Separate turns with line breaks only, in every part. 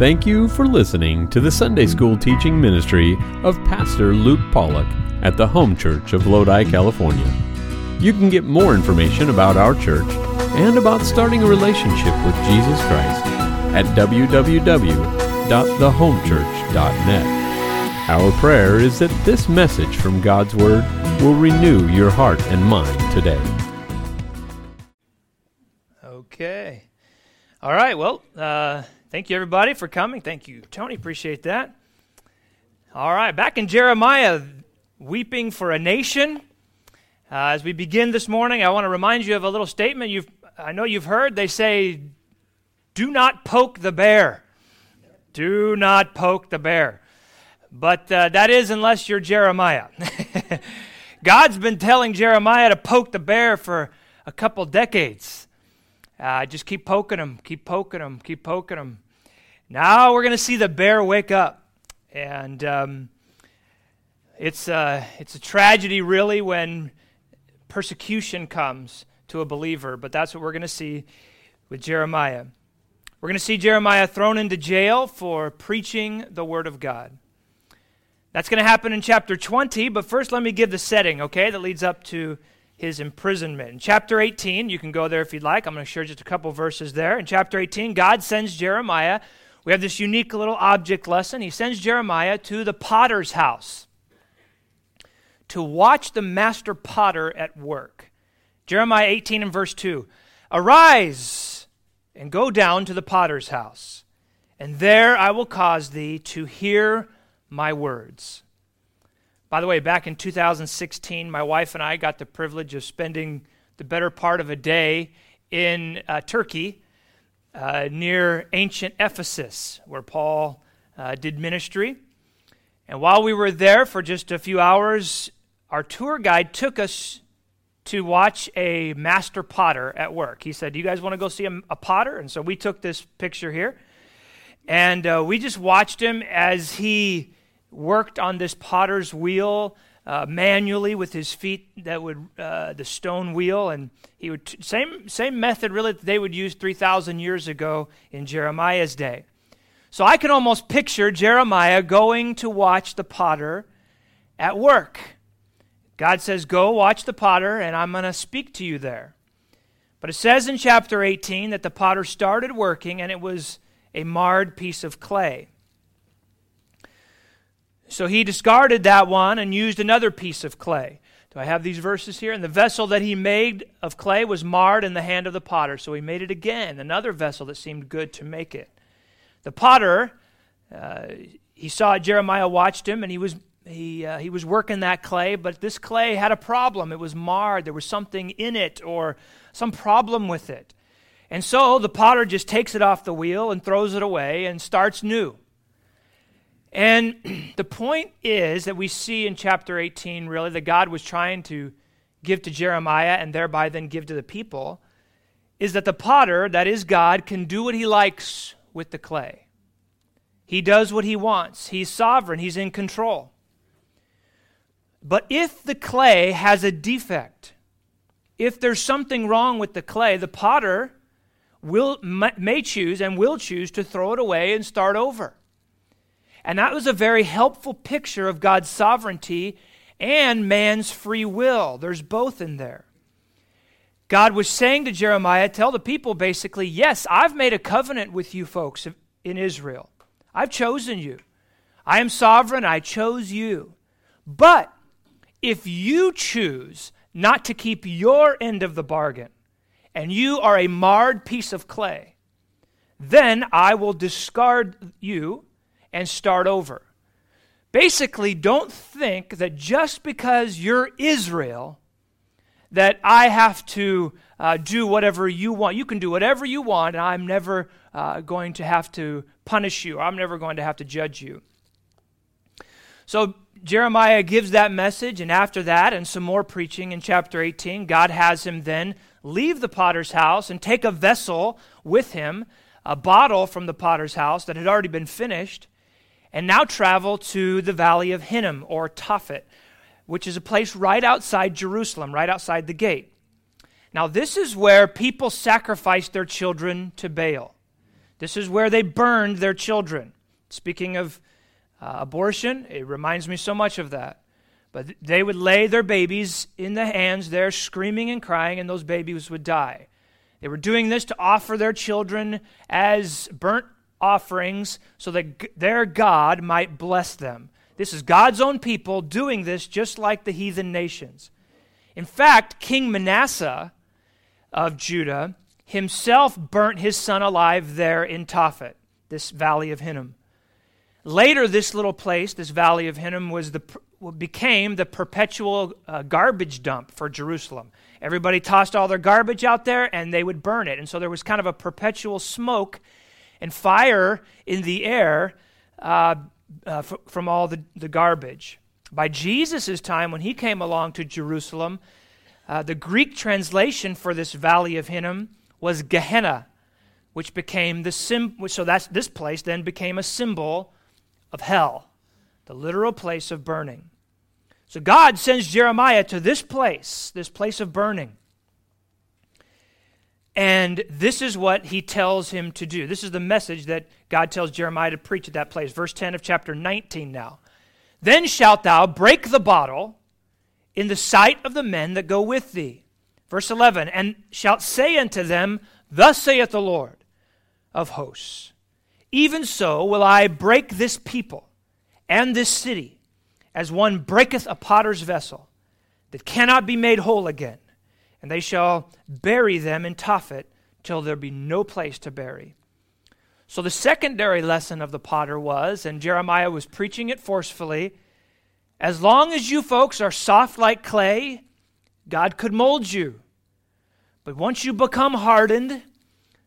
Thank you for listening to the Sunday School teaching ministry of Pastor Luke Pollock at the Home Church of Lodi, California. You can get more information about our church and about starting a relationship with Jesus Christ at www.thehomechurch.net. Our prayer is that this message from God's Word will renew your heart and mind today.
Okay. All right. Well, uh, Thank you, everybody, for coming. Thank you, Tony. Appreciate that. All right, back in Jeremiah, weeping for a nation. Uh, as we begin this morning, I want to remind you of a little statement you've, I know you've heard. They say, Do not poke the bear. Do not poke the bear. But uh, that is unless you're Jeremiah. God's been telling Jeremiah to poke the bear for a couple decades. Uh, just keep poking them, keep poking them, keep poking them. Now we're going to see the bear wake up. And um, it's, uh, it's a tragedy, really, when persecution comes to a believer. But that's what we're going to see with Jeremiah. We're going to see Jeremiah thrown into jail for preaching the Word of God. That's going to happen in chapter 20, but first let me give the setting, okay, that leads up to his imprisonment. In chapter 18, you can go there if you'd like. I'm going to share just a couple verses there. In chapter 18, God sends Jeremiah. We have this unique little object lesson. He sends Jeremiah to the potter's house to watch the master potter at work. Jeremiah 18 and verse 2 Arise and go down to the potter's house, and there I will cause thee to hear my words. By the way, back in 2016, my wife and I got the privilege of spending the better part of a day in uh, Turkey uh, near ancient Ephesus, where Paul uh, did ministry. And while we were there for just a few hours, our tour guide took us to watch a master potter at work. He said, Do you guys want to go see a, a potter? And so we took this picture here. And uh, we just watched him as he worked on this potter's wheel uh, manually with his feet that would uh, the stone wheel and he would t- same same method really that they would use 3000 years ago in jeremiah's day. So i can almost picture jeremiah going to watch the potter at work. God says go watch the potter and i'm going to speak to you there. But it says in chapter 18 that the potter started working and it was a marred piece of clay so he discarded that one and used another piece of clay. Do I have these verses here? And the vessel that he made of clay was marred in the hand of the potter. So he made it again, another vessel that seemed good to make it. The potter, uh, he saw Jeremiah watched him, and he was he uh, he was working that clay, but this clay had a problem. It was marred. There was something in it, or some problem with it. And so the potter just takes it off the wheel and throws it away and starts new. And the point is that we see in chapter 18 really that God was trying to give to Jeremiah and thereby then give to the people is that the potter, that is God, can do what he likes with the clay. He does what he wants. He's sovereign, he's in control. But if the clay has a defect, if there's something wrong with the clay, the potter will may choose and will choose to throw it away and start over. And that was a very helpful picture of God's sovereignty and man's free will. There's both in there. God was saying to Jeremiah, Tell the people basically, yes, I've made a covenant with you folks in Israel. I've chosen you. I am sovereign. I chose you. But if you choose not to keep your end of the bargain, and you are a marred piece of clay, then I will discard you and start over. Basically, don't think that just because you're Israel, that I have to uh, do whatever you want. You can do whatever you want, and I'm never uh, going to have to punish you. I'm never going to have to judge you. So Jeremiah gives that message, and after that, and some more preaching in chapter 18, God has him then leave the potter's house and take a vessel with him, a bottle from the potter's house that had already been finished, and now travel to the valley of Hinnom or Tophet, which is a place right outside Jerusalem, right outside the gate. Now, this is where people sacrificed their children to Baal. This is where they burned their children. Speaking of uh, abortion, it reminds me so much of that. But they would lay their babies in the hands there, screaming and crying, and those babies would die. They were doing this to offer their children as burnt offerings so that their God might bless them. This is God's own people doing this just like the heathen nations. In fact, King Manasseh of Judah himself burnt his son alive there in Tophet, this valley of Hinnom. Later, this little place, this valley of Hinnom, was the, became the perpetual uh, garbage dump for Jerusalem. Everybody tossed all their garbage out there and they would burn it. And so there was kind of a perpetual smoke and fire in the air uh, uh, f- from all the, the garbage. By Jesus' time, when he came along to Jerusalem, uh, the Greek translation for this valley of Hinnom was Gehenna, which became the sim. So that's this place then became a symbol of hell, the literal place of burning. So God sends Jeremiah to this place, this place of burning. And this is what he tells him to do. This is the message that God tells Jeremiah to preach at that place. Verse 10 of chapter 19 now. Then shalt thou break the bottle in the sight of the men that go with thee. Verse 11, and shalt say unto them, Thus saith the Lord of hosts, Even so will I break this people and this city as one breaketh a potter's vessel that cannot be made whole again. And they shall bury them in Tophet till there be no place to bury. So the secondary lesson of the potter was, and Jeremiah was preaching it forcefully as long as you folks are soft like clay, God could mold you. But once you become hardened,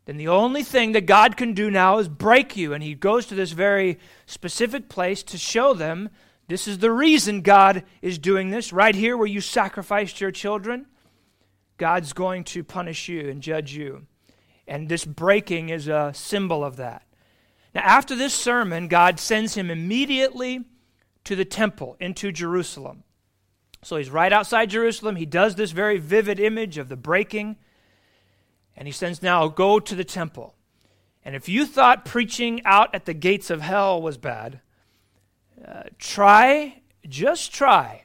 then the only thing that God can do now is break you. And he goes to this very specific place to show them this is the reason God is doing this. Right here, where you sacrificed your children, God's going to punish you and judge you. And this breaking is a symbol of that. Now, after this sermon, God sends him immediately to the temple, into Jerusalem. So he's right outside Jerusalem. He does this very vivid image of the breaking. And he says, now, go to the temple. And if you thought preaching out at the gates of hell was bad, uh, try, just try,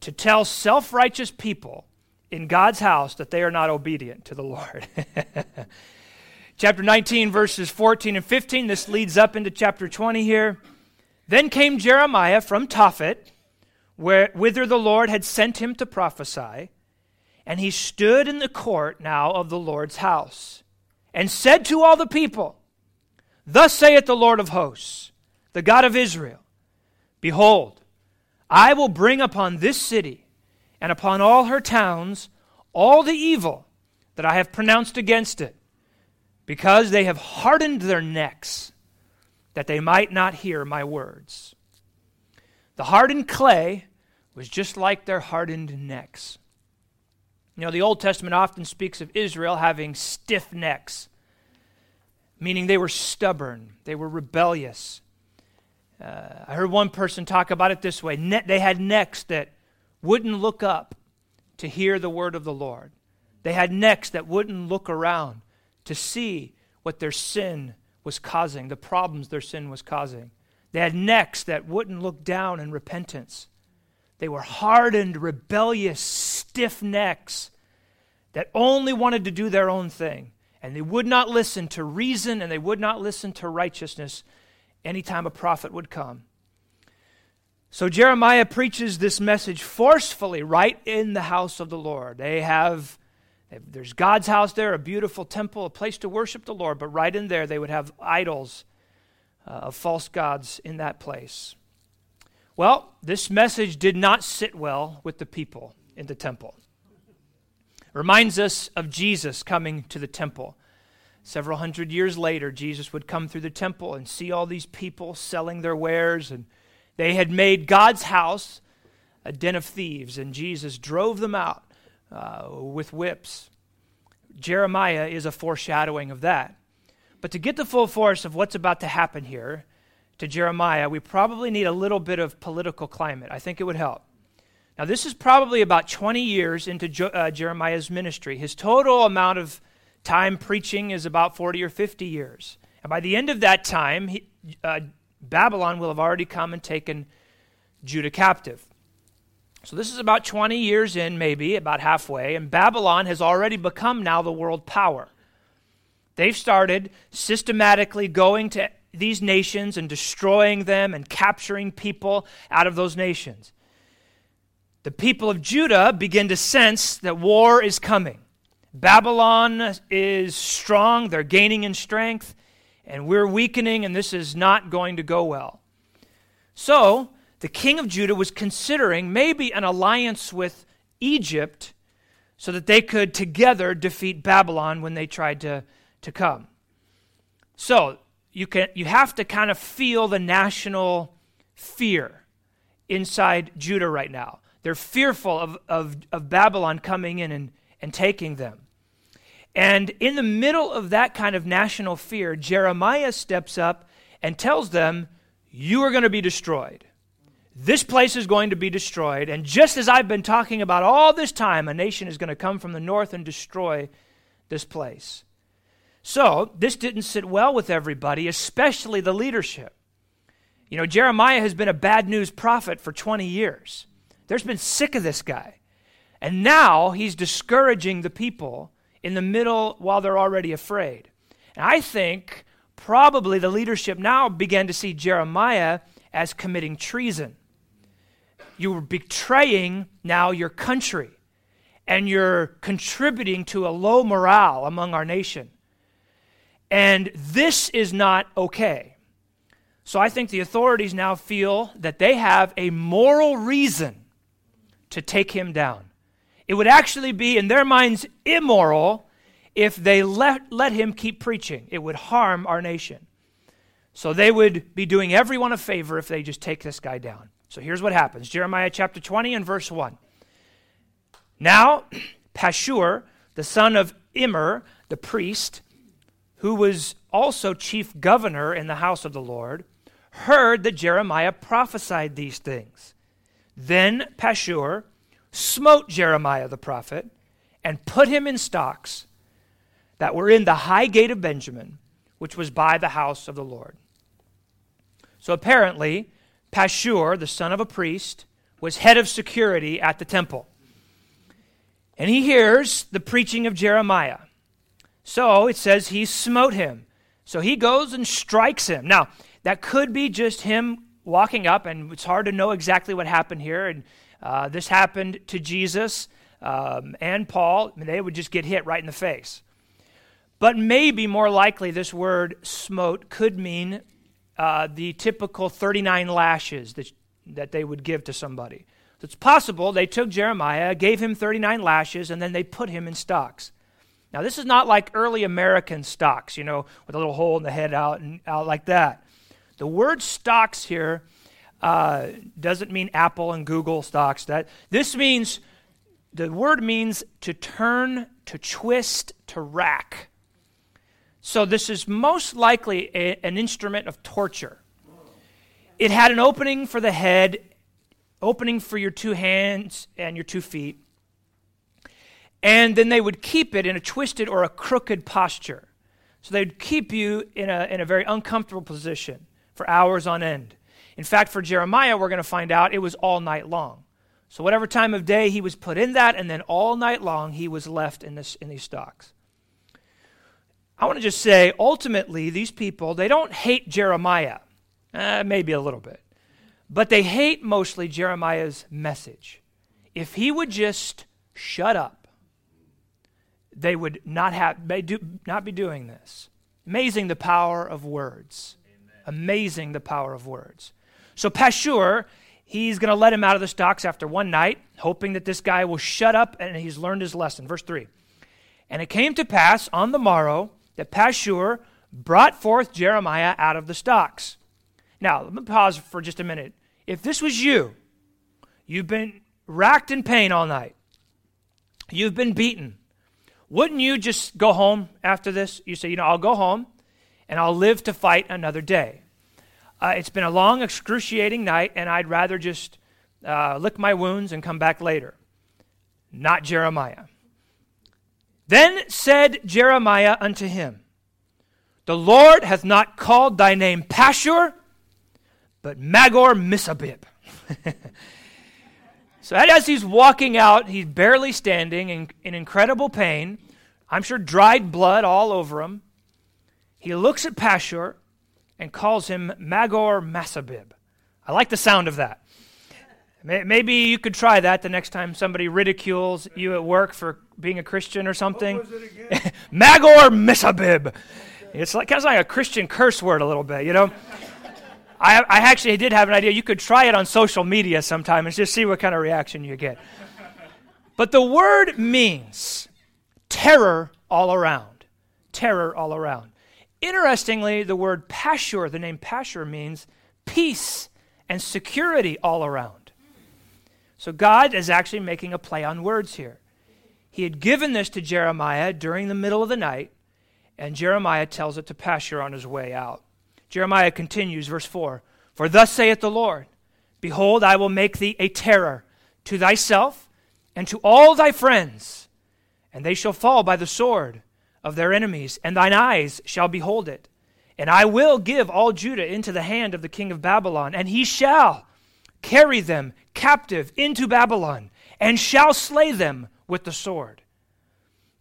to tell self righteous people in God's house that they are not obedient to the Lord. chapter 19, verses 14 and 15, this leads up into chapter 20 here. Then came Jeremiah from Tophet, where, whither the Lord had sent him to prophesy, and he stood in the court now of the Lord's house, and said to all the people, Thus saith the Lord of hosts, the God of Israel Behold, I will bring upon this city and upon all her towns all the evil that I have pronounced against it, because they have hardened their necks, that they might not hear my words. The hardened clay was just like their hardened necks. You know, the Old Testament often speaks of Israel having stiff necks, meaning they were stubborn, they were rebellious, uh, I heard one person talk about it this way ne- they had necks that wouldn't look up to hear the word of the Lord, they had necks that wouldn't look around to see what their sin was causing, the problems their sin was causing. They had necks that wouldn't look down in repentance. They were hardened, rebellious, stiff necks that only wanted to do their own thing. And they would not listen to reason and they would not listen to righteousness anytime a prophet would come. So Jeremiah preaches this message forcefully right in the house of the Lord. They have there's God's house there, a beautiful temple, a place to worship the Lord, but right in there they would have idols uh, of false gods in that place. Well, this message did not sit well with the people in the temple. Reminds us of Jesus coming to the temple. Several hundred years later, Jesus would come through the temple and see all these people selling their wares, and they had made God's house a den of thieves, and Jesus drove them out uh, with whips. Jeremiah is a foreshadowing of that. But to get the full force of what's about to happen here to Jeremiah, we probably need a little bit of political climate. I think it would help. Now, this is probably about 20 years into jo- uh, Jeremiah's ministry. His total amount of time preaching is about 40 or 50 years. And by the end of that time, he, uh, Babylon will have already come and taken Judah captive. So this is about 20 years in, maybe, about halfway, and Babylon has already become now the world power. They've started systematically going to these nations and destroying them and capturing people out of those nations. The people of Judah begin to sense that war is coming. Babylon is strong, they're gaining in strength, and we're weakening, and this is not going to go well. So, the king of Judah was considering maybe an alliance with Egypt so that they could together defeat Babylon when they tried to, to come. So, you, can, you have to kind of feel the national fear inside Judah right now. They're fearful of, of, of Babylon coming in and, and taking them. And in the middle of that kind of national fear, Jeremiah steps up and tells them, You are going to be destroyed. This place is going to be destroyed. And just as I've been talking about all this time, a nation is going to come from the north and destroy this place. So, this didn't sit well with everybody, especially the leadership. You know, Jeremiah has been a bad news prophet for 20 years. There's been sick of this guy. And now he's discouraging the people in the middle while they're already afraid. And I think probably the leadership now began to see Jeremiah as committing treason. You're betraying now your country, and you're contributing to a low morale among our nation. And this is not okay. So I think the authorities now feel that they have a moral reason to take him down. It would actually be, in their minds, immoral if they let, let him keep preaching. It would harm our nation. So they would be doing everyone a favor if they just take this guy down. So here's what happens Jeremiah chapter 20 and verse 1. Now, Pashur, the son of Immer, the priest, who was also chief governor in the house of the Lord, heard that Jeremiah prophesied these things. Then Pashur smote Jeremiah the prophet and put him in stocks that were in the high gate of Benjamin, which was by the house of the Lord. So apparently, Pashur, the son of a priest, was head of security at the temple. And he hears the preaching of Jeremiah. So it says he smote him. So he goes and strikes him. Now, that could be just him walking up, and it's hard to know exactly what happened here. And uh, this happened to Jesus um, and Paul. They would just get hit right in the face. But maybe more likely, this word smote could mean uh, the typical 39 lashes that, that they would give to somebody. So it's possible they took Jeremiah, gave him 39 lashes, and then they put him in stocks. Now, this is not like early American stocks, you know, with a little hole in the head out and out like that. The word stocks here uh, doesn't mean Apple and Google stocks. That this means the word means to turn, to twist, to rack. So this is most likely a, an instrument of torture. It had an opening for the head, opening for your two hands and your two feet. And then they would keep it in a twisted or a crooked posture. So they'd keep you in a, in a very uncomfortable position for hours on end. In fact, for Jeremiah, we're going to find out it was all night long. So, whatever time of day he was put in that, and then all night long he was left in, this, in these stocks. I want to just say, ultimately, these people, they don't hate Jeremiah. Eh, maybe a little bit. But they hate mostly Jeremiah's message. If he would just shut up, they would not, have, they do, not be doing this. Amazing the power of words. Amazing the power of words. So Pashur, he's going to let him out of the stocks after one night, hoping that this guy will shut up and he's learned his lesson. Verse 3. And it came to pass on the morrow that Pashur brought forth Jeremiah out of the stocks. Now, let me pause for just a minute. If this was you, you've been racked in pain all night, you've been beaten, wouldn't you just go home after this? You say, you know, I'll go home and I'll live to fight another day. Uh, it's been a long, excruciating night, and I'd rather just uh, lick my wounds and come back later. Not Jeremiah. Then said Jeremiah unto him, The Lord hath not called thy name Pashur, but Magor Missabib. so as he's walking out, he's barely standing in, in incredible pain. I'm sure dried blood all over him. He looks at Pashur and calls him Magor Massabib. I like the sound of that. Maybe you could try that the next time somebody ridicules you at work for being a Christian or something. Magor Missabib. It's like kind of like a Christian curse word a little bit, you know. I, I actually did have an idea. You could try it on social media sometime and just see what kind of reaction you get. But the word means terror all around. Terror all around. Interestingly, the word Pashur, the name Pashur, means peace and security all around. So God is actually making a play on words here. He had given this to Jeremiah during the middle of the night, and Jeremiah tells it to Pashur on his way out. Jeremiah continues, verse 4 For thus saith the Lord, Behold, I will make thee a terror to thyself and to all thy friends, and they shall fall by the sword of their enemies, and thine eyes shall behold it. And I will give all Judah into the hand of the king of Babylon, and he shall carry them captive into Babylon, and shall slay them with the sword.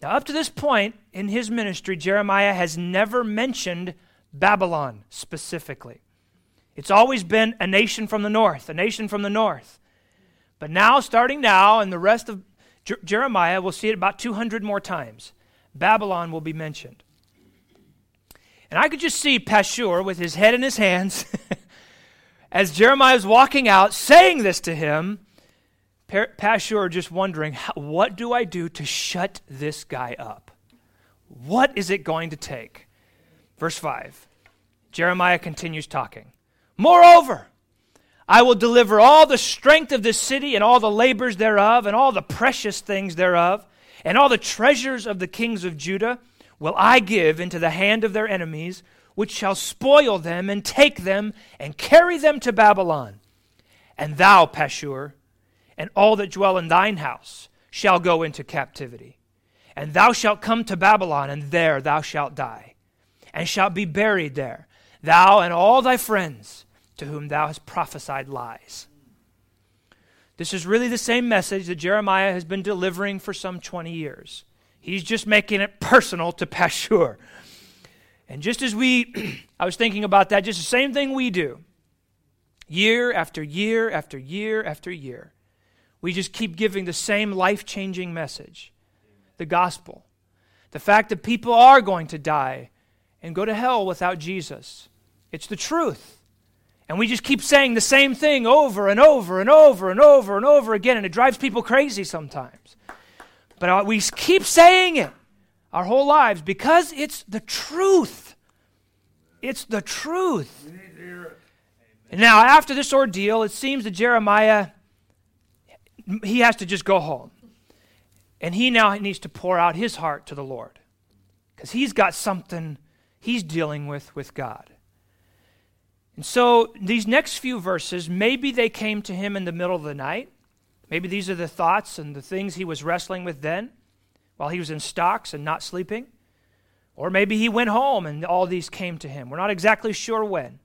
Now, up to this point in his ministry, Jeremiah has never mentioned Babylon specifically. It's always been a nation from the north, a nation from the north. But now, starting now, and the rest of Jer- Jeremiah, we'll see it about 200 more times. Babylon will be mentioned. And I could just see Pashur with his head in his hands as Jeremiah is walking out saying this to him. Pashur just wondering, what do I do to shut this guy up? What is it going to take? Verse 5 Jeremiah continues talking. Moreover, I will deliver all the strength of this city and all the labors thereof and all the precious things thereof and all the treasures of the kings of Judah will I give into the hand of their enemies, which shall spoil them and take them and carry them to Babylon. And thou, Pashur, and all that dwell in thine house shall go into captivity. And thou shalt come to Babylon, and there thou shalt die, and shalt be buried there, thou and all thy friends to whom thou hast prophesied lies. This is really the same message that Jeremiah has been delivering for some 20 years. He's just making it personal to Pashur. And just as we, I was thinking about that, just the same thing we do. Year after year after year after year, we just keep giving the same life changing message the gospel. The fact that people are going to die and go to hell without Jesus. It's the truth. And we just keep saying the same thing over and over and over and over and over again, and it drives people crazy sometimes. But we keep saying it our whole lives because it's the truth. It's the truth. Now, after this ordeal, it seems that Jeremiah, he has to just go home. And he now needs to pour out his heart to the Lord because he's got something he's dealing with with God. So these next few verses, maybe they came to him in the middle of the night. Maybe these are the thoughts and the things he was wrestling with then while he was in stocks and not sleeping. Or maybe he went home and all these came to him. We're not exactly sure when.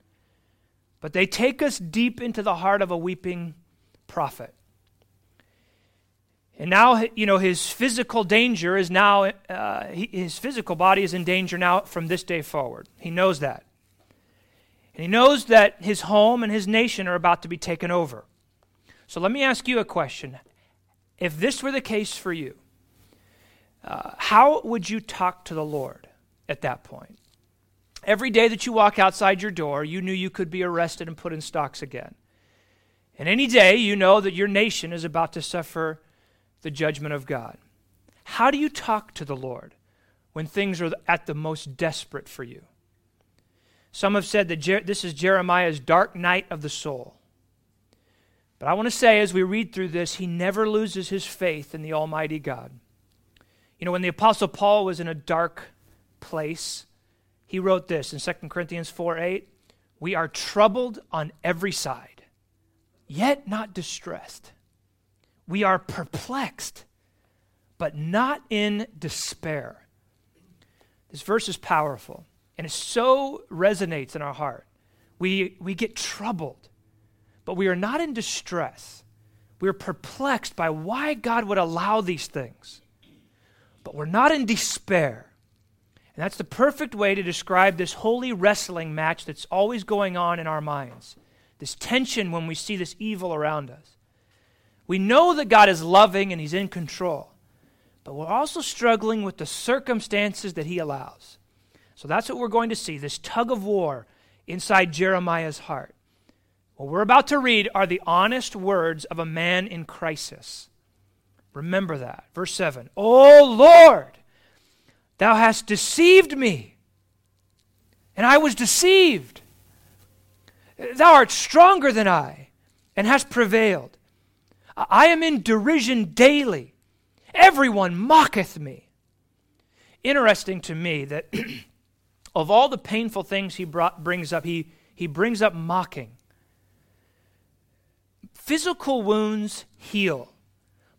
But they take us deep into the heart of a weeping prophet. And now, you know, his physical danger is now, uh, his physical body is in danger now from this day forward. He knows that. And he knows that his home and his nation are about to be taken over. So let me ask you a question. If this were the case for you, uh, how would you talk to the Lord at that point? Every day that you walk outside your door, you knew you could be arrested and put in stocks again. And any day, you know that your nation is about to suffer the judgment of God. How do you talk to the Lord when things are at the most desperate for you? Some have said that Jer- this is Jeremiah's dark night of the soul. But I want to say, as we read through this, he never loses his faith in the Almighty God. You know, when the Apostle Paul was in a dark place, he wrote this in 2 Corinthians 4 8 We are troubled on every side, yet not distressed. We are perplexed, but not in despair. This verse is powerful. And it so resonates in our heart. We, we get troubled, but we are not in distress. We are perplexed by why God would allow these things, but we're not in despair. And that's the perfect way to describe this holy wrestling match that's always going on in our minds. This tension when we see this evil around us. We know that God is loving and He's in control, but we're also struggling with the circumstances that He allows. So that's what we're going to see this tug of war inside Jeremiah's heart. What we're about to read are the honest words of a man in crisis. Remember that. Verse 7 O Lord, thou hast deceived me, and I was deceived. Thou art stronger than I, and hast prevailed. I am in derision daily. Everyone mocketh me. Interesting to me that of all the painful things he brought, brings up, he, he brings up mocking. Physical wounds heal,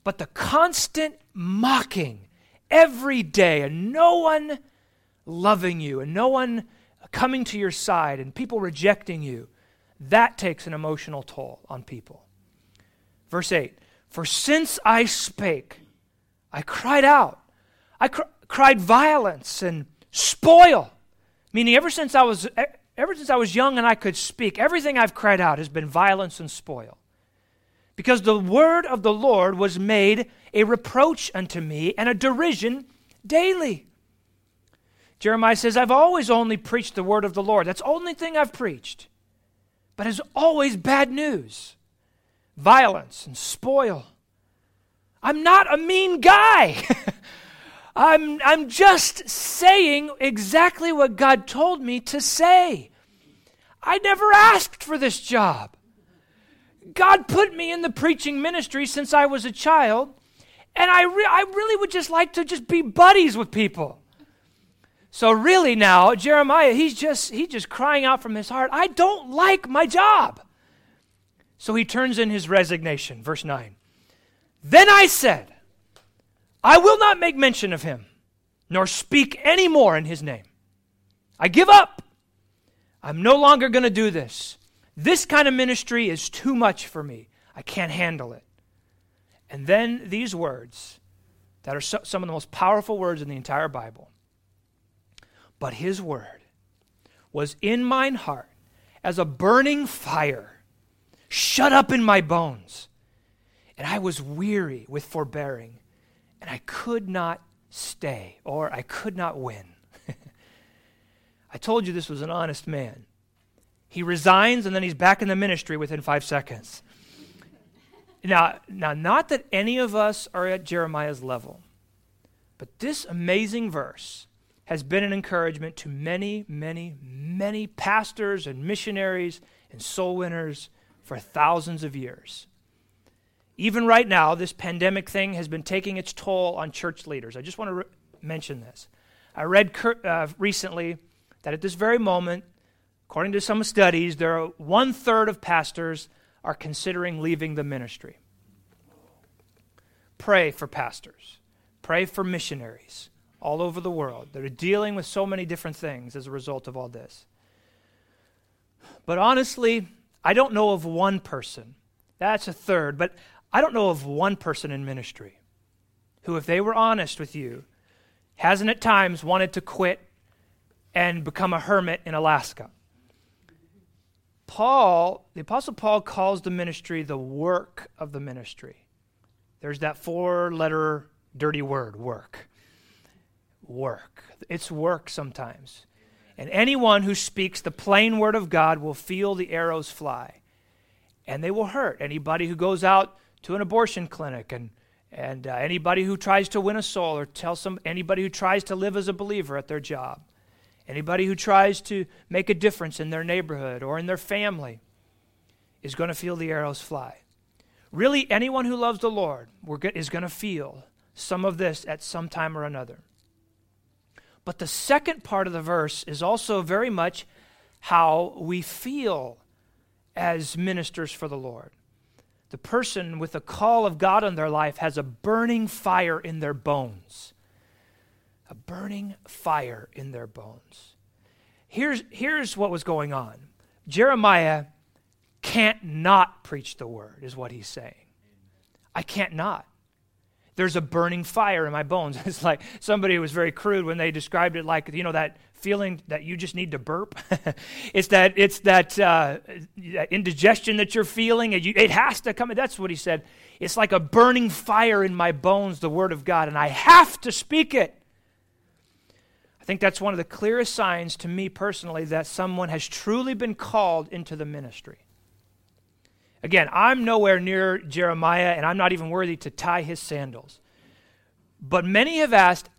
but the constant mocking every day and no one loving you and no one coming to your side and people rejecting you, that takes an emotional toll on people. Verse 8 For since I spake, I cried out, I cr- cried violence and spoil. Meaning, ever since I was ever since I was young and I could speak, everything I've cried out has been violence and spoil. Because the word of the Lord was made a reproach unto me and a derision daily. Jeremiah says, I've always only preached the word of the Lord. That's the only thing I've preached. But it's always bad news violence and spoil. I'm not a mean guy. I'm, I'm just saying exactly what God told me to say. I never asked for this job. God put me in the preaching ministry since I was a child, and I, re- I really would just like to just be buddies with people. So really now, Jeremiah, he's just he's just crying out from his heart, I don't like my job. So he turns in his resignation, verse 9. Then I said, I will not make mention of him, nor speak any more in his name. I give up. I'm no longer going to do this. This kind of ministry is too much for me. I can't handle it. And then these words that are so, some of the most powerful words in the entire Bible. But his word was in mine heart as a burning fire, shut up in my bones. And I was weary with forbearing and I could not stay or I could not win. I told you this was an honest man. He resigns and then he's back in the ministry within five seconds. Now, now, not that any of us are at Jeremiah's level, but this amazing verse has been an encouragement to many, many, many pastors and missionaries and soul winners for thousands of years. Even right now, this pandemic thing has been taking its toll on church leaders. I just want to re- mention this. I read cur- uh, recently that at this very moment, according to some studies, there are one third of pastors are considering leaving the ministry. Pray for pastors. Pray for missionaries all over the world that are dealing with so many different things as a result of all this. But honestly, I don't know of one person. That's a third. But I don't know of one person in ministry who, if they were honest with you, hasn't at times wanted to quit and become a hermit in Alaska. Paul, the Apostle Paul calls the ministry the work of the ministry. There's that four letter dirty word, work. Work. It's work sometimes. And anyone who speaks the plain word of God will feel the arrows fly. And they will hurt. Anybody who goes out to an abortion clinic and and uh, anybody who tries to win a soul or tell some anybody who tries to live as a believer at their job. Anybody who tries to make a difference in their neighborhood or in their family is going to feel the arrows fly. Really anyone who loves the lord is going to feel some of this at some time or another. But the second part of the verse is also very much how we feel as ministers for the lord the person with the call of God on their life has a burning fire in their bones. A burning fire in their bones. here's, here's what was going on Jeremiah can't not preach the word, is what he's saying. I can't not. There's a burning fire in my bones. It's like somebody was very crude when they described it like, you know, that feeling that you just need to burp. it's that, it's that uh, indigestion that you're feeling. It, it has to come. That's what he said. It's like a burning fire in my bones, the word of God, and I have to speak it. I think that's one of the clearest signs to me personally that someone has truly been called into the ministry. Again, I'm nowhere near Jeremiah, and I'm not even worthy to tie his sandals. But many have asked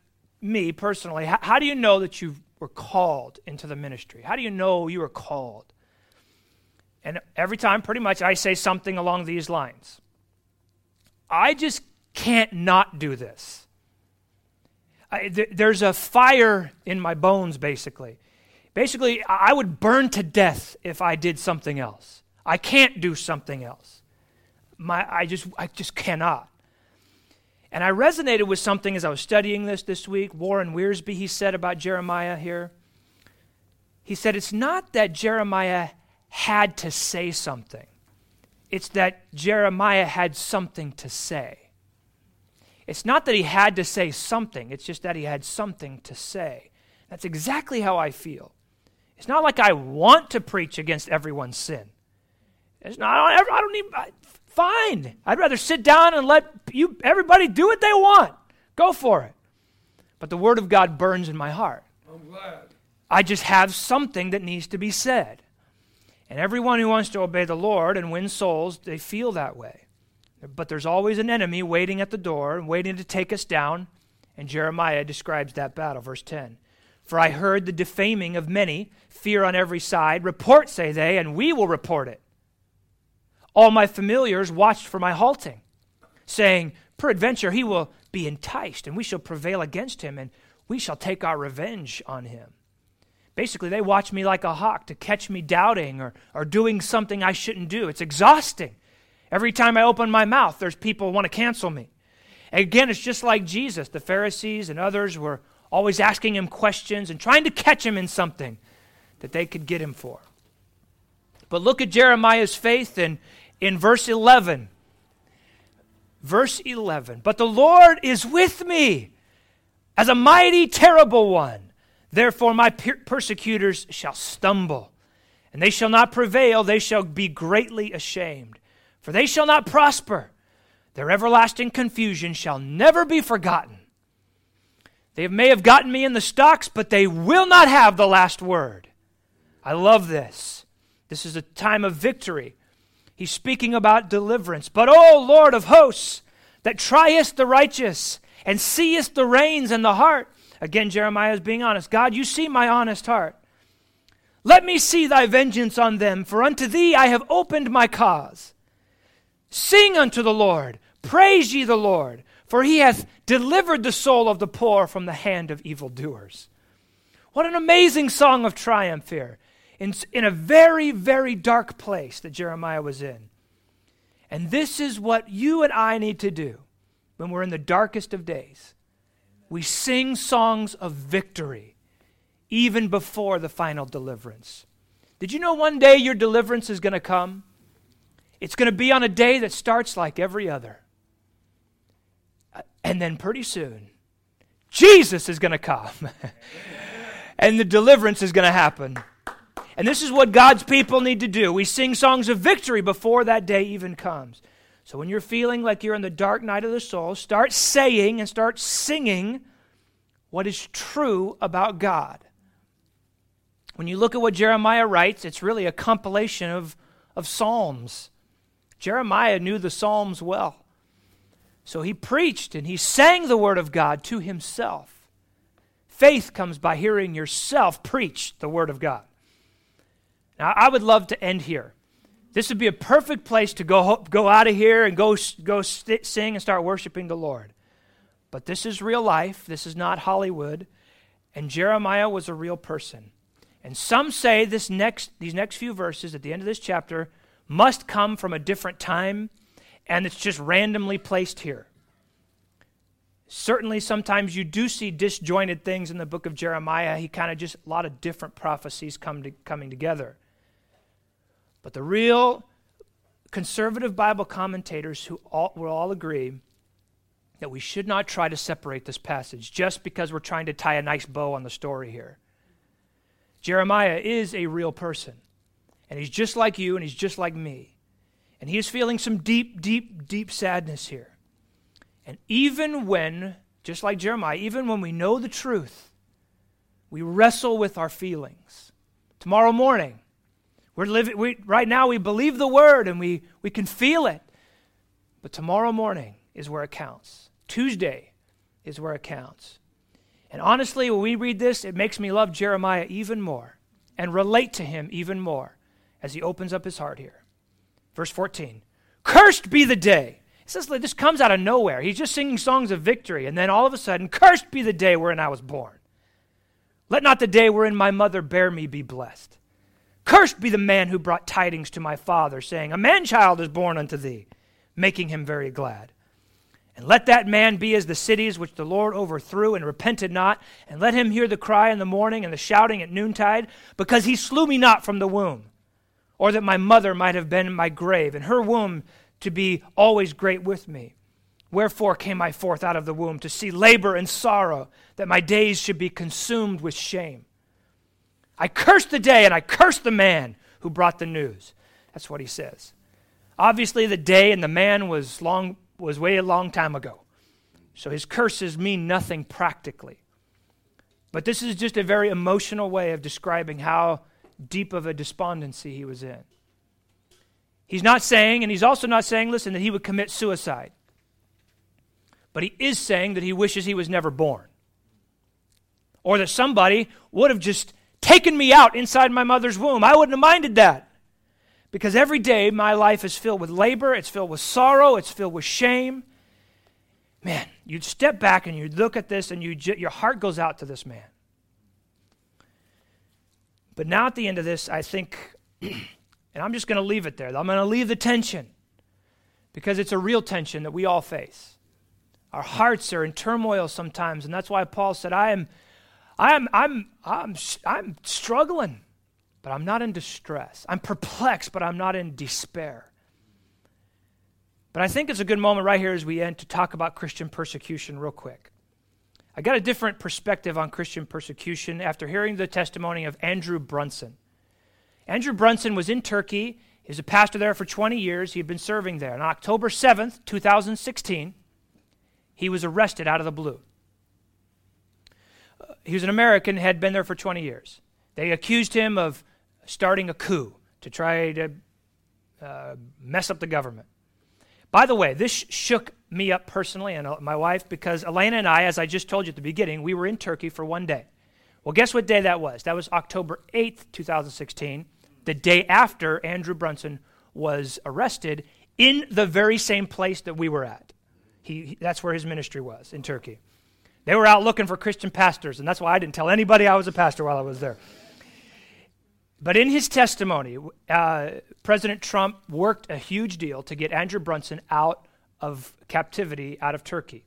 me personally, how, do you know that you were called into the ministry? How do you know you were called? And every time, pretty much, I say something along these lines I just can't not do this. I, th- there's a fire in my bones, basically. Basically, I would burn to death if I did something else. I can't do something else. My, I, just, I just cannot. And I resonated with something as I was studying this this week. Warren Wiersbe, he said about Jeremiah here. He said, It's not that Jeremiah had to say something, it's that Jeremiah had something to say. It's not that he had to say something, it's just that he had something to say. That's exactly how I feel. It's not like I want to preach against everyone's sin. It's not, I don't, I don't even, I, fine. I'd rather sit down and let you, everybody do what they want. Go for it. But the Word of God burns in my heart. I'm glad. I just have something that needs to be said. And everyone who wants to obey the Lord and win souls, they feel that way. But there's always an enemy waiting at the door and waiting to take us down. And Jeremiah describes that battle, verse 10. For I heard the defaming of many, fear on every side. Report, say they, and we will report it. All my familiars watched for my halting, saying, Peradventure he will be enticed, and we shall prevail against him, and we shall take our revenge on him. Basically, they watch me like a hawk to catch me doubting or, or doing something I shouldn't do. It's exhausting. Every time I open my mouth, there's people who want to cancel me. And again, it's just like Jesus. The Pharisees and others were always asking him questions and trying to catch him in something that they could get him for. But look at Jeremiah's faith and, in verse 11. Verse 11. But the Lord is with me as a mighty, terrible one. Therefore, my per- persecutors shall stumble, and they shall not prevail. They shall be greatly ashamed, for they shall not prosper. Their everlasting confusion shall never be forgotten. They may have gotten me in the stocks, but they will not have the last word. I love this. This is a time of victory. He's speaking about deliverance. But, O Lord of hosts, that triest the righteous and seest the reins and the heart. Again, Jeremiah is being honest. God, you see my honest heart. Let me see thy vengeance on them, for unto thee I have opened my cause. Sing unto the Lord, praise ye the Lord, for he hath delivered the soul of the poor from the hand of evildoers. What an amazing song of triumph here in, in a very, very dark place that Jeremiah was in. And this is what you and I need to do when we're in the darkest of days. We sing songs of victory even before the final deliverance. Did you know one day your deliverance is going to come? It's going to be on a day that starts like every other. Uh, and then pretty soon, Jesus is going to come. and the deliverance is going to happen. And this is what God's people need to do. We sing songs of victory before that day even comes. So when you're feeling like you're in the dark night of the soul, start saying and start singing what is true about God. When you look at what Jeremiah writes, it's really a compilation of, of Psalms. Jeremiah knew the Psalms well. So he preached and he sang the Word of God to himself. Faith comes by hearing yourself preach the Word of God. Now, I would love to end here. This would be a perfect place to go, go out of here and go, go st- sing and start worshiping the Lord. But this is real life. This is not Hollywood. And Jeremiah was a real person. And some say this next, these next few verses at the end of this chapter must come from a different time, and it's just randomly placed here. Certainly, sometimes you do see disjointed things in the book of Jeremiah. He kind of just, a lot of different prophecies come to, coming together. But the real conservative Bible commentators who all, will all agree that we should not try to separate this passage just because we're trying to tie a nice bow on the story here. Jeremiah is a real person, and he's just like you, and he's just like me. And he is feeling some deep, deep, deep sadness here. And even when, just like Jeremiah, even when we know the truth, we wrestle with our feelings. Tomorrow morning, we're living, we, right now we believe the word and we, we can feel it. But tomorrow morning is where it counts. Tuesday is where it counts. And honestly, when we read this, it makes me love Jeremiah even more and relate to him even more as he opens up his heart here. Verse 14 Cursed be the day it says this comes out of nowhere. He's just singing songs of victory, and then all of a sudden, cursed be the day wherein I was born. Let not the day wherein my mother bare me be blessed. Cursed be the man who brought tidings to my father, saying, A man child is born unto thee, making him very glad. And let that man be as the cities which the Lord overthrew and repented not, and let him hear the cry in the morning and the shouting at noontide, because he slew me not from the womb, or that my mother might have been in my grave, and her womb to be always great with me. Wherefore came I forth out of the womb to see labor and sorrow, that my days should be consumed with shame. I curse the day and I curse the man who brought the news. That's what he says. Obviously, the day and the man was long was way a long time ago. So his curses mean nothing practically. But this is just a very emotional way of describing how deep of a despondency he was in. He's not saying, and he's also not saying, listen, that he would commit suicide. But he is saying that he wishes he was never born. Or that somebody would have just taken me out inside my mother's womb. I wouldn't have minded that. Because every day my life is filled with labor, it's filled with sorrow, it's filled with shame. Man, you'd step back and you'd look at this and you your heart goes out to this man. But now at the end of this, I think And I'm just going to leave it there. I'm going to leave the tension because it's a real tension that we all face. Our hearts are in turmoil sometimes, and that's why Paul said, I am, I am, I'm, I'm, I'm struggling, but I'm not in distress. I'm perplexed, but I'm not in despair. But I think it's a good moment right here as we end to talk about Christian persecution real quick. I got a different perspective on Christian persecution after hearing the testimony of Andrew Brunson. Andrew Brunson was in Turkey. He was a pastor there for 20 years. He had been serving there. On October 7th, 2016, he was arrested out of the blue. He was an American, had been there for 20 years. They accused him of starting a coup to try to uh, mess up the government. By the way, this shook me up personally and uh, my wife because Elena and I, as I just told you at the beginning, we were in Turkey for one day. Well, guess what day that was? That was October 8th, 2016 the day after Andrew Brunson was arrested in the very same place that we were at. He, that's where his ministry was in Turkey. They were out looking for Christian pastors, and that's why I didn't tell anybody I was a pastor while I was there. But in his testimony, uh, President Trump worked a huge deal to get Andrew Brunson out of captivity, out of Turkey.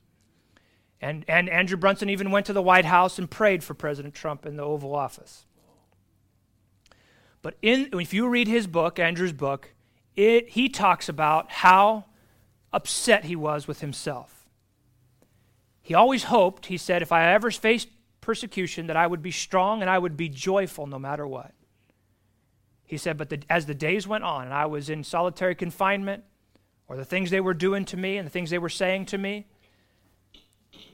And, and Andrew Brunson even went to the White House and prayed for President Trump in the Oval Office. But in, if you read his book, Andrew's book, it, he talks about how upset he was with himself. He always hoped, he said, if I ever faced persecution, that I would be strong and I would be joyful no matter what. He said, but the, as the days went on and I was in solitary confinement, or the things they were doing to me and the things they were saying to me,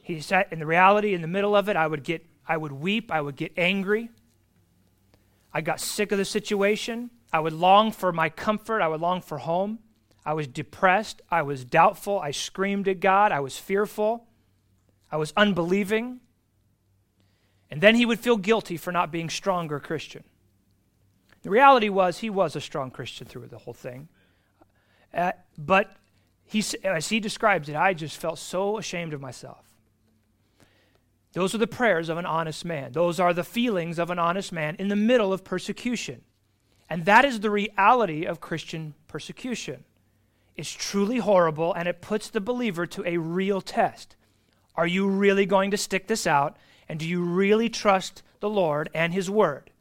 he said, in the reality, in the middle of it, I would get, I would weep, I would get angry. I got sick of the situation. I would long for my comfort. I would long for home. I was depressed. I was doubtful. I screamed at God. I was fearful. I was unbelieving. And then he would feel guilty for not being stronger Christian. The reality was he was a strong Christian through the whole thing. Uh, but he, as he describes it, I just felt so ashamed of myself. Those are the prayers of an honest man. Those are the feelings of an honest man in the middle of persecution. And that is the reality of Christian persecution. It's truly horrible and it puts the believer to a real test. Are you really going to stick this out? And do you really trust the Lord and His Word?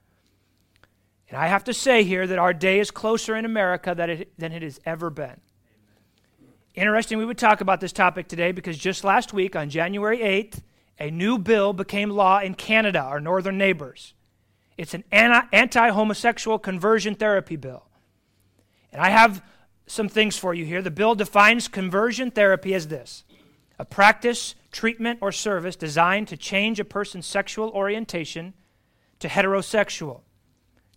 And I have to say here that our day is closer in America than it, than it has ever been. Interesting, we would talk about this topic today because just last week, on January 8th, a new bill became law in Canada, our northern neighbors. It's an anti homosexual conversion therapy bill. And I have some things for you here. The bill defines conversion therapy as this a practice, treatment, or service designed to change a person's sexual orientation to heterosexual,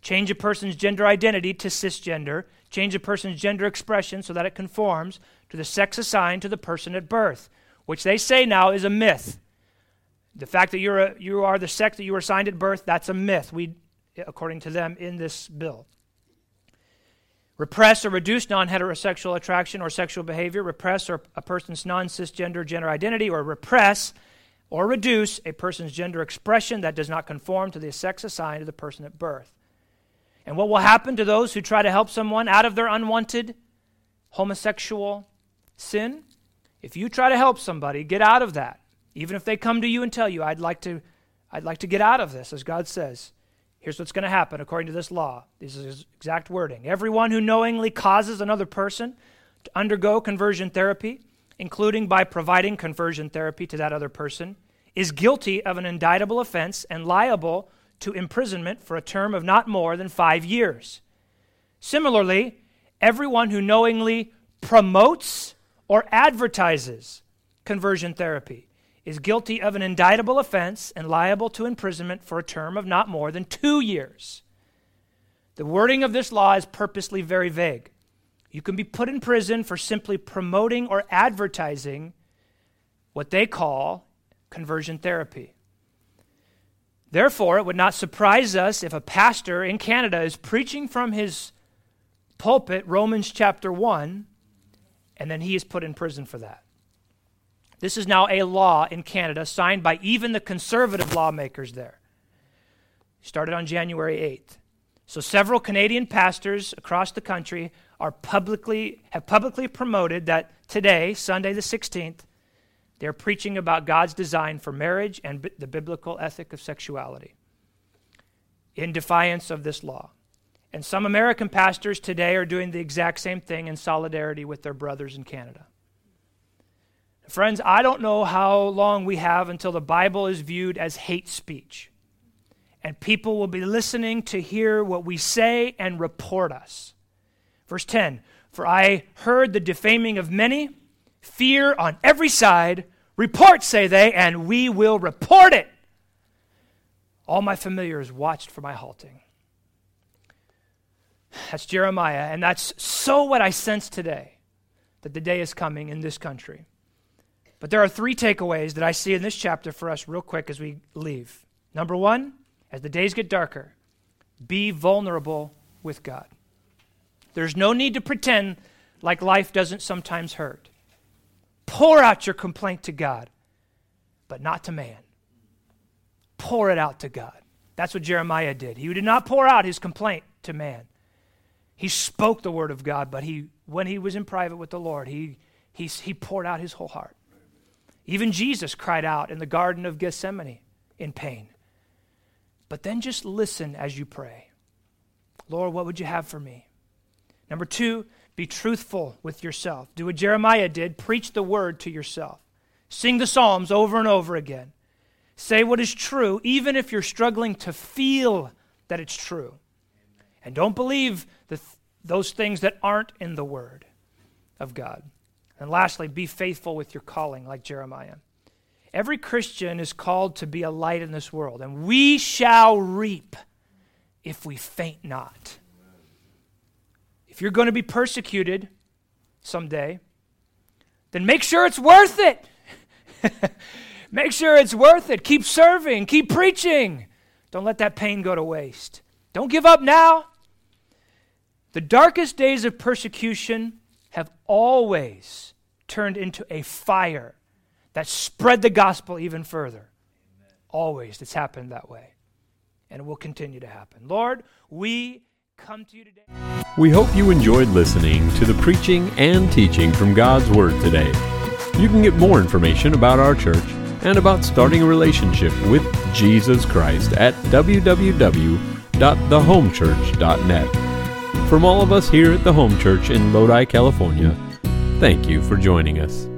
change a person's gender identity to cisgender, change a person's gender expression so that it conforms to the sex assigned to the person at birth, which they say now is a myth. The fact that you're a, you are the sex that you were assigned at birth, that's a myth, we, according to them, in this bill. Repress or reduce non heterosexual attraction or sexual behavior, repress or a person's non cisgender gender identity, or repress or reduce a person's gender expression that does not conform to the sex assigned to the person at birth. And what will happen to those who try to help someone out of their unwanted homosexual sin? If you try to help somebody get out of that, even if they come to you and tell you, I'd like to, I'd like to get out of this, as God says, here's what's going to happen according to this law. This is his exact wording. Everyone who knowingly causes another person to undergo conversion therapy, including by providing conversion therapy to that other person, is guilty of an indictable offense and liable to imprisonment for a term of not more than five years. Similarly, everyone who knowingly promotes or advertises conversion therapy is guilty of an indictable offense and liable to imprisonment for a term of not more than two years. The wording of this law is purposely very vague. You can be put in prison for simply promoting or advertising what they call conversion therapy. Therefore, it would not surprise us if a pastor in Canada is preaching from his pulpit Romans chapter 1, and then he is put in prison for that. This is now a law in Canada signed by even the conservative lawmakers there. Started on January 8th. So several Canadian pastors across the country are publicly have publicly promoted that today, Sunday the 16th, they're preaching about God's design for marriage and b- the biblical ethic of sexuality in defiance of this law. And some American pastors today are doing the exact same thing in solidarity with their brothers in Canada. Friends, I don't know how long we have until the Bible is viewed as hate speech. And people will be listening to hear what we say and report us. Verse 10 For I heard the defaming of many, fear on every side. Report, say they, and we will report it. All my familiars watched for my halting. That's Jeremiah, and that's so what I sense today that the day is coming in this country. But there are three takeaways that I see in this chapter for us, real quick, as we leave. Number one, as the days get darker, be vulnerable with God. There's no need to pretend like life doesn't sometimes hurt. Pour out your complaint to God, but not to man. Pour it out to God. That's what Jeremiah did. He did not pour out his complaint to man. He spoke the word of God, but he, when he was in private with the Lord, he, he, he poured out his whole heart. Even Jesus cried out in the Garden of Gethsemane in pain. But then just listen as you pray. Lord, what would you have for me? Number two, be truthful with yourself. Do what Jeremiah did preach the word to yourself. Sing the Psalms over and over again. Say what is true, even if you're struggling to feel that it's true. And don't believe the th- those things that aren't in the Word of God. And lastly, be faithful with your calling, like Jeremiah. Every Christian is called to be a light in this world, and we shall reap if we faint not. If you're going to be persecuted someday, then make sure it's worth it. make sure it's worth it. Keep serving, keep preaching. Don't let that pain go to waste. Don't give up now. The darkest days of persecution have always turned into a fire that spread the gospel even further. Amen. Always. It's happened that way. And it will continue to happen. Lord, we come to you today.
We hope you enjoyed listening to the preaching and teaching from God's Word today. You can get more information about our church and about starting a relationship with Jesus Christ at www.thehomechurch.net. From all of us here at the Home Church in Lodi, California, thank you for joining us.